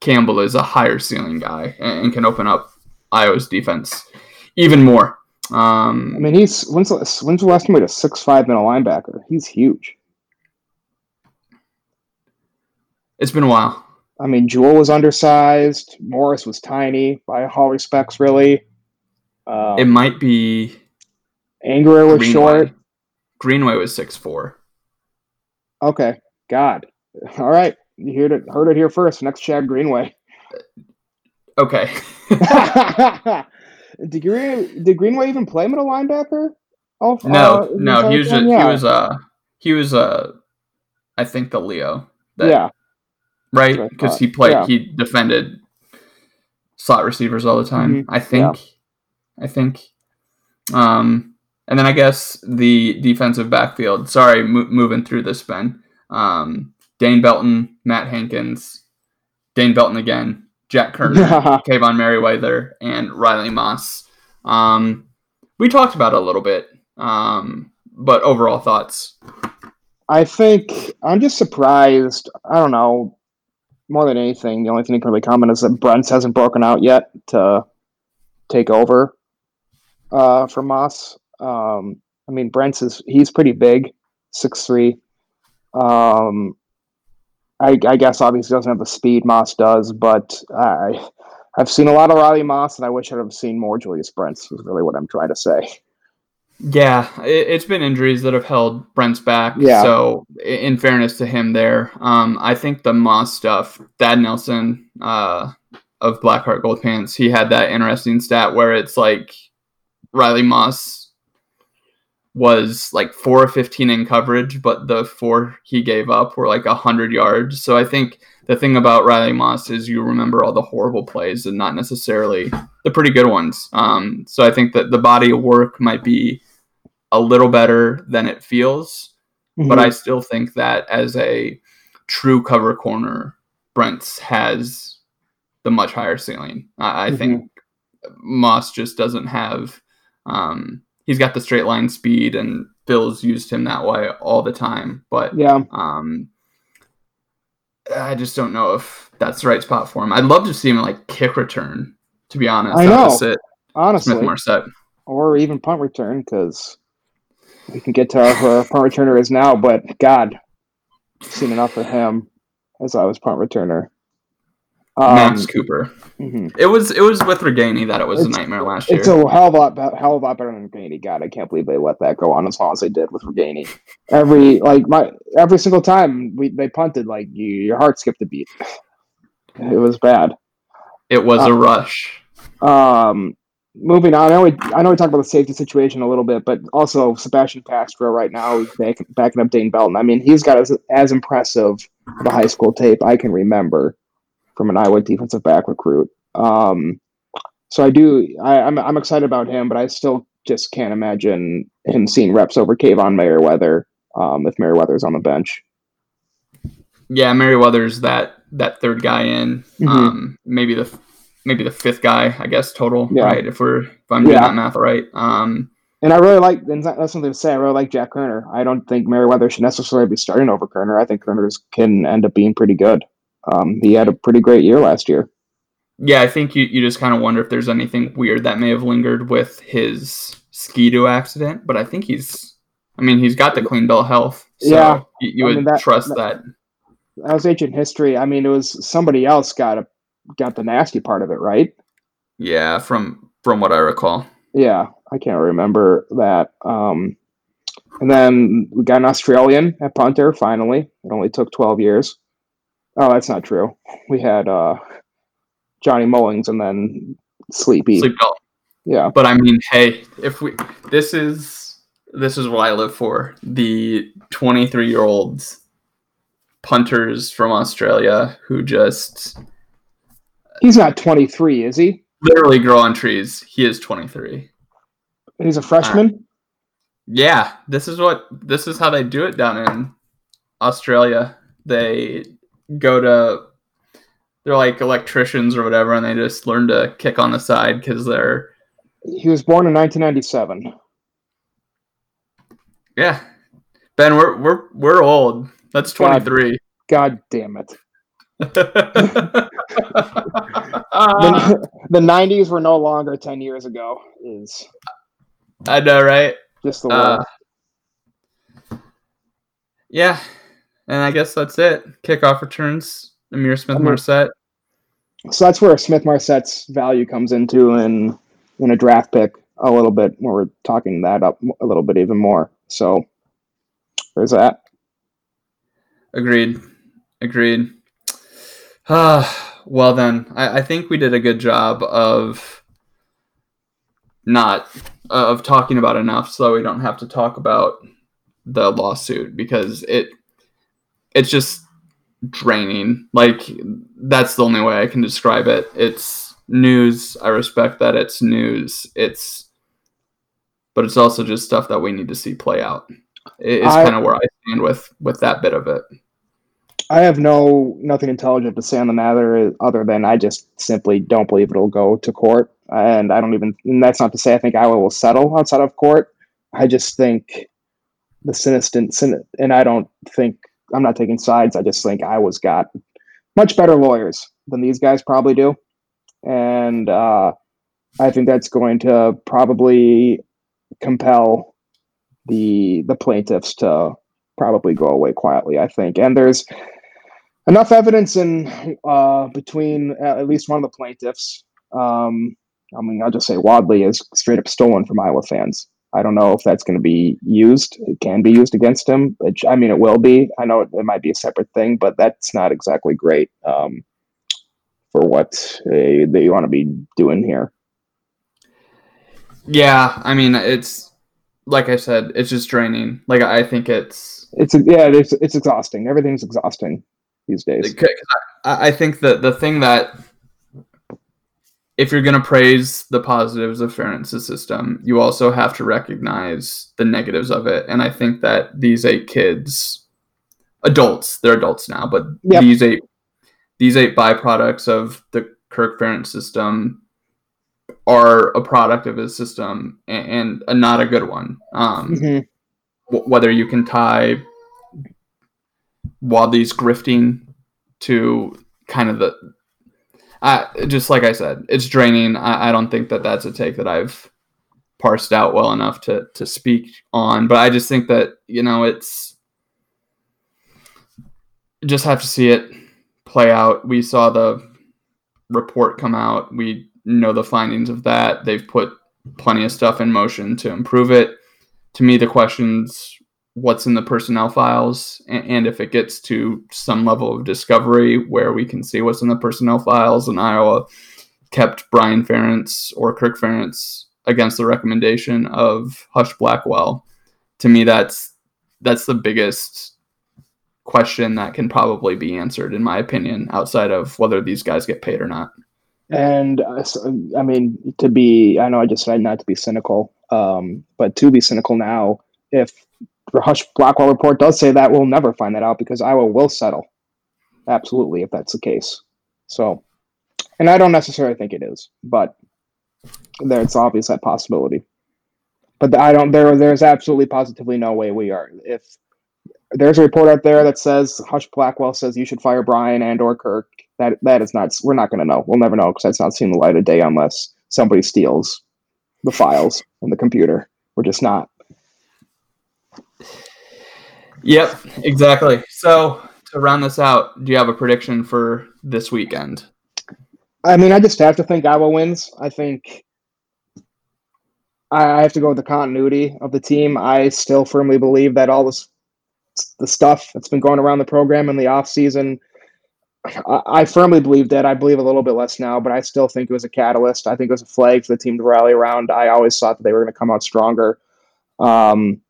Campbell is a higher ceiling guy and, and can open up Iowa's defense even more. Um, I mean, he's when's the, when's the last time we had a six five middle linebacker? He's huge. it's been a while. I mean, Jewel was undersized. Morris was tiny by all respects, really. Um, It might be Angerer was Greenway. short. Greenway was six four. Okay, God. All right, you heard it. Heard it here first. Next, Chad Greenway. Okay. did, Green, did Greenway even play middle linebacker? Oh No, uh, no, he was just, Cohen? he was uh he was uh I think the Leo. that- yeah. right? That's what I Because he played, Yeah. he defended slot receivers all the time. Mhm. I think, I think. Um, and then I guess the defensive backfield. Sorry, mo- moving through this, Ben. Um, Dane Belton, Matt Hankins, Dane Belton again, Jack Koerner, Kaevon Merriweather, and Riley Moss. Um, we talked about it a little bit, um, but overall thoughts. I think I'm just surprised. I don't know. More than anything, the only thing that can really comment is that Brents hasn't broken out yet to take over uh, for Moss. Um, I mean, Brents is he's pretty big, six three. Um, I, I guess obviously doesn't have the speed Moss does, but I I've seen a lot of Riley Moss, and I wish I'd have seen more Julius Brents. Is really what I'm trying to say. Yeah, it, it's been injuries that have held Brents back. Yeah. So, in fairness to him, there, um, I think the Moss stuff. Thad Nelson uh, of Blackheart Gold Pants, he had that interesting stat where it's like Riley Moss was like four of fifteen in coverage, but the four he gave up were like hundred yards. So I think the thing about Riley Moss is you remember all the horrible plays and not necessarily the pretty good ones. Um, so I think that the body of work might be a little better than it feels, but I still think that as a true cover corner, Brents has the much higher ceiling. I, I think Moss just doesn't have. Um, he's got the straight line speed, and Bill's used him that way all the time. But yeah, um, I just don't know if that's the right spot for him. I'd love to see him like kick return. To be honest, I know. opposite honestly, Smith-Marsette. or even punt return because we can get to our punt returner is now. But God, I've seen enough of him as I was punt returner. Um, Max Cooper. mhm. It was it was with Ragaini that it was a nightmare last year. It's a hell of a lot, be- hell of a lot better than Ragaini. God, I can't believe they let that go on as long as they did with Ragaini. Every like my every single time we they punted, like you, your heart skipped a beat. It was bad. it was uh, a rush. Um, moving on, I know we I know we talked about the safety situation a little bit, but also Sebastian Castro right now is back, backing up Dane Belton. I mean, he's got as, as impressive of a high school tape I can remember from an Iowa defensive back recruit. Um, so I do I, I'm I'm excited about him, but I still just can't imagine him seeing reps over Kaevon Merriweather um, if Merriweather's on the bench. Yeah, Merriweather's that that third guy in. Mhm. Um, maybe the maybe the fifth guy, I guess total. Yeah. Right, if we're if I'm doing Yeah. that math right. Um, And I really like, and that's something to say. I really like Jack Koerner. I don't think Merriweather should necessarily be starting over Koerner. I think Koerner's can end up being pretty good. Um, he had a pretty great year last year. yeah, I think you, you just kind of wonder if there's anything weird that may have lingered with his ski-doo accident, but I think he's, I mean, he's got the clean bill health. So Yeah. you, you would mean, that- trust that- that. That was ancient history. I mean, it was somebody else got a, got the nasty part of it, right? Yeah, from from what I recall. Yeah, I can't remember that. Um, and then we got an Australian at punter. Finally, it only took twelve years. Oh, that's not true. We had uh, Johnny Mullings and then Sleepy. Sleep belt. Yeah, But I mean, hey, if we this is this is what I live for. The 23 year olds punters from Australia who just he's not twenty three, is he? literally grow on trees. He is 23. He's a freshman. Yeah, this is what this is how they do it down in Australia. They go to they're like electricians or whatever, and they just learn to kick on the side because they're He was born in 1997. yeah. Ben, we're we're we're old. That's 23. God damn it. The, the 90s were no longer 10 years ago, is I know, right? just the Uh. Yeah, and I guess that's it. Kickoff returns. Ihmir Smith-Marsette. so that's where Smith-Marsette's value comes into in, in a draft pick a little bit, we're talking that up a little bit even more. So there's that. Agreed. Agreed. Ah, well then, I, I think we did a good job of not uh, of talking about enough, so we don't have to talk about the lawsuit because it it's just draining. Like that's the only way I can describe it. It's news. I respect that it's news. It's but it's also just stuff that we need to see play out. It's kind of where I stand with with that bit of it. I have no nothing intelligent to say on the matter uh, other than I just simply don't believe it'll go to court, and I don't even. And that's not to say I think Iowa will settle outside of court. I just think the sinister, and I don't think I'm not taking sides. I just think Iowa's got much better lawyers than these guys probably do, and uh, I think that's going to probably compel the the plaintiffs to probably go away quietly. I think, and there's enough evidence in uh, between at least one of the plaintiffs. Um, I mean, I'll just say Wadley is straight up stolen from Iowa fans. I don't know if that's going to be used. It can be used against him. It, I mean, it will be. I know it, it, might be a separate thing, but that's not exactly great um, for what uh, they want to be doing here. Yeah, I mean, it's like I said, it's just draining. Like I think it's it's yeah, it's it's exhausting. Everything's exhausting these days. I, I think that the thing that if you're going to praise the positives of Ferentz system, you also have to recognize the negatives of it. And I think that these eight kids, adults, they're adults now, but yep. these eight these eight byproducts of the Kirk Ferentz system are a product of his system and, and a, not a good one. Um, mm-hmm. w- whether you can tie Wadley's grifting to kind of the I, just like I said, it's draining. I, I don't think that that's a take that I've parsed out well enough to to speak on. But I just think that you know it's just have to see it play out. We saw the report come out. We know the findings of that. They've put plenty of stuff in motion to improve it. To me, the questions what's in the personnel files and, if it gets to some level of discovery where we can see what's in the personnel files and Iowa kept Brian Ferentz or Kirk Ferentz against the recommendation of Husch Blackwell. To me, that's that's the biggest question that can probably be answered, in my opinion, outside of whether these guys get paid or not. And uh, I mean, to be, I know I just said not to be cynical, um, but to be cynical now, if the Husch Blackwell report does say that. We'll never find that out because Iowa will settle. Absolutely, if that's the case. So, and I don't necessarily think it is, but there's obvious that possibility. But I don't. There, there's absolutely positively no way we are. If there's a report out there that says Husch Blackwell says you should fire Brian and or Kirk, that that is not. We're not going to know. We'll never know because that's not seen the light of day unless somebody steals the files in the computer. We're just not. Yep, exactly. So to round this out, do you have a prediction for this weekend? I mean, I just have to think Iowa wins. I think I have to go with the continuity of the team. I still firmly believe that all this the stuff that's been going around the program in the off season. I, firmly believe that. I believe a little bit less now, but I still think it was a catalyst. I think it was a flag for the team to rally around. I always thought that they were going to come out stronger. Um,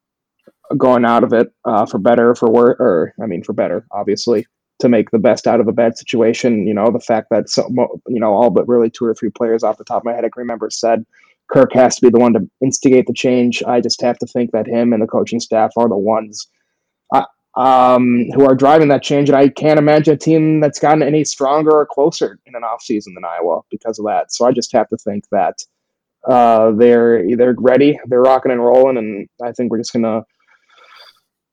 going out of it uh, for better, for worse, or I mean, for better, obviously, to make the best out of a bad situation. You know, the fact that so, you know all but really two or three players off the top of my head I can remember said Kirk has to be the one to instigate the change. I just have to think that him and the coaching staff are the ones uh, um, who are driving that change. And I can't imagine a team that's gotten any stronger or closer in an off season than Iowa because of that. So I just have to think that uh, they're they're ready, they're rocking and rolling, and I think we're just gonna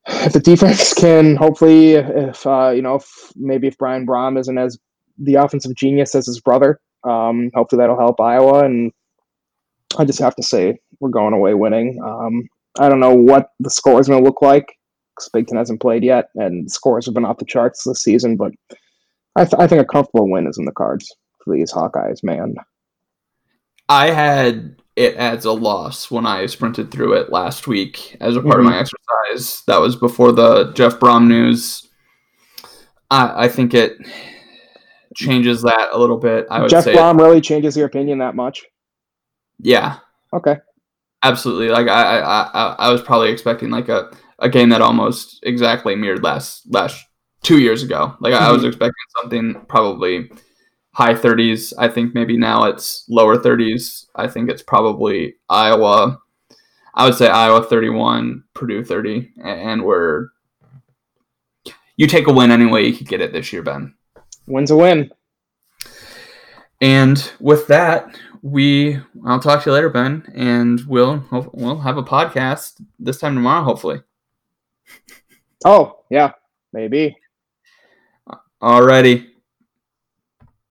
if the defense can hopefully if uh, you know if, maybe if Brian Brohm isn't as the offensive genius as his brother, um, hopefully that'll help Iowa. And I just have to say we're going away winning. Um, I don't know what the score is going to look like because Big Ten hasn't played yet, and scores have been off the charts this season. But I, th- I think a comfortable win is in the cards for these Hawkeyes, man. I had it adds a loss when I sprinted through it last week as a part mm-hmm. of my exercise. That was before the Jeff Brohm news. I, I think it changes that a little bit. I would Jeff say Brohm really changes your opinion that much. Yeah. Okay. absolutely. Like I, I, I, I was probably expecting like a, a game that almost exactly mirrored last last two years ago. Like I was Mhm. expecting something probably high 30s. I think maybe now it's lower 30s. I think it's probably Iowa. I would say Iowa 31, Purdue 30, and we're you take a win any way you could get it this year, Ben. Wins a win. And with that, we I'll talk to you later, Ben, and we'll we'll have a podcast this time tomorrow, hopefully. Oh, yeah, maybe. Alrighty.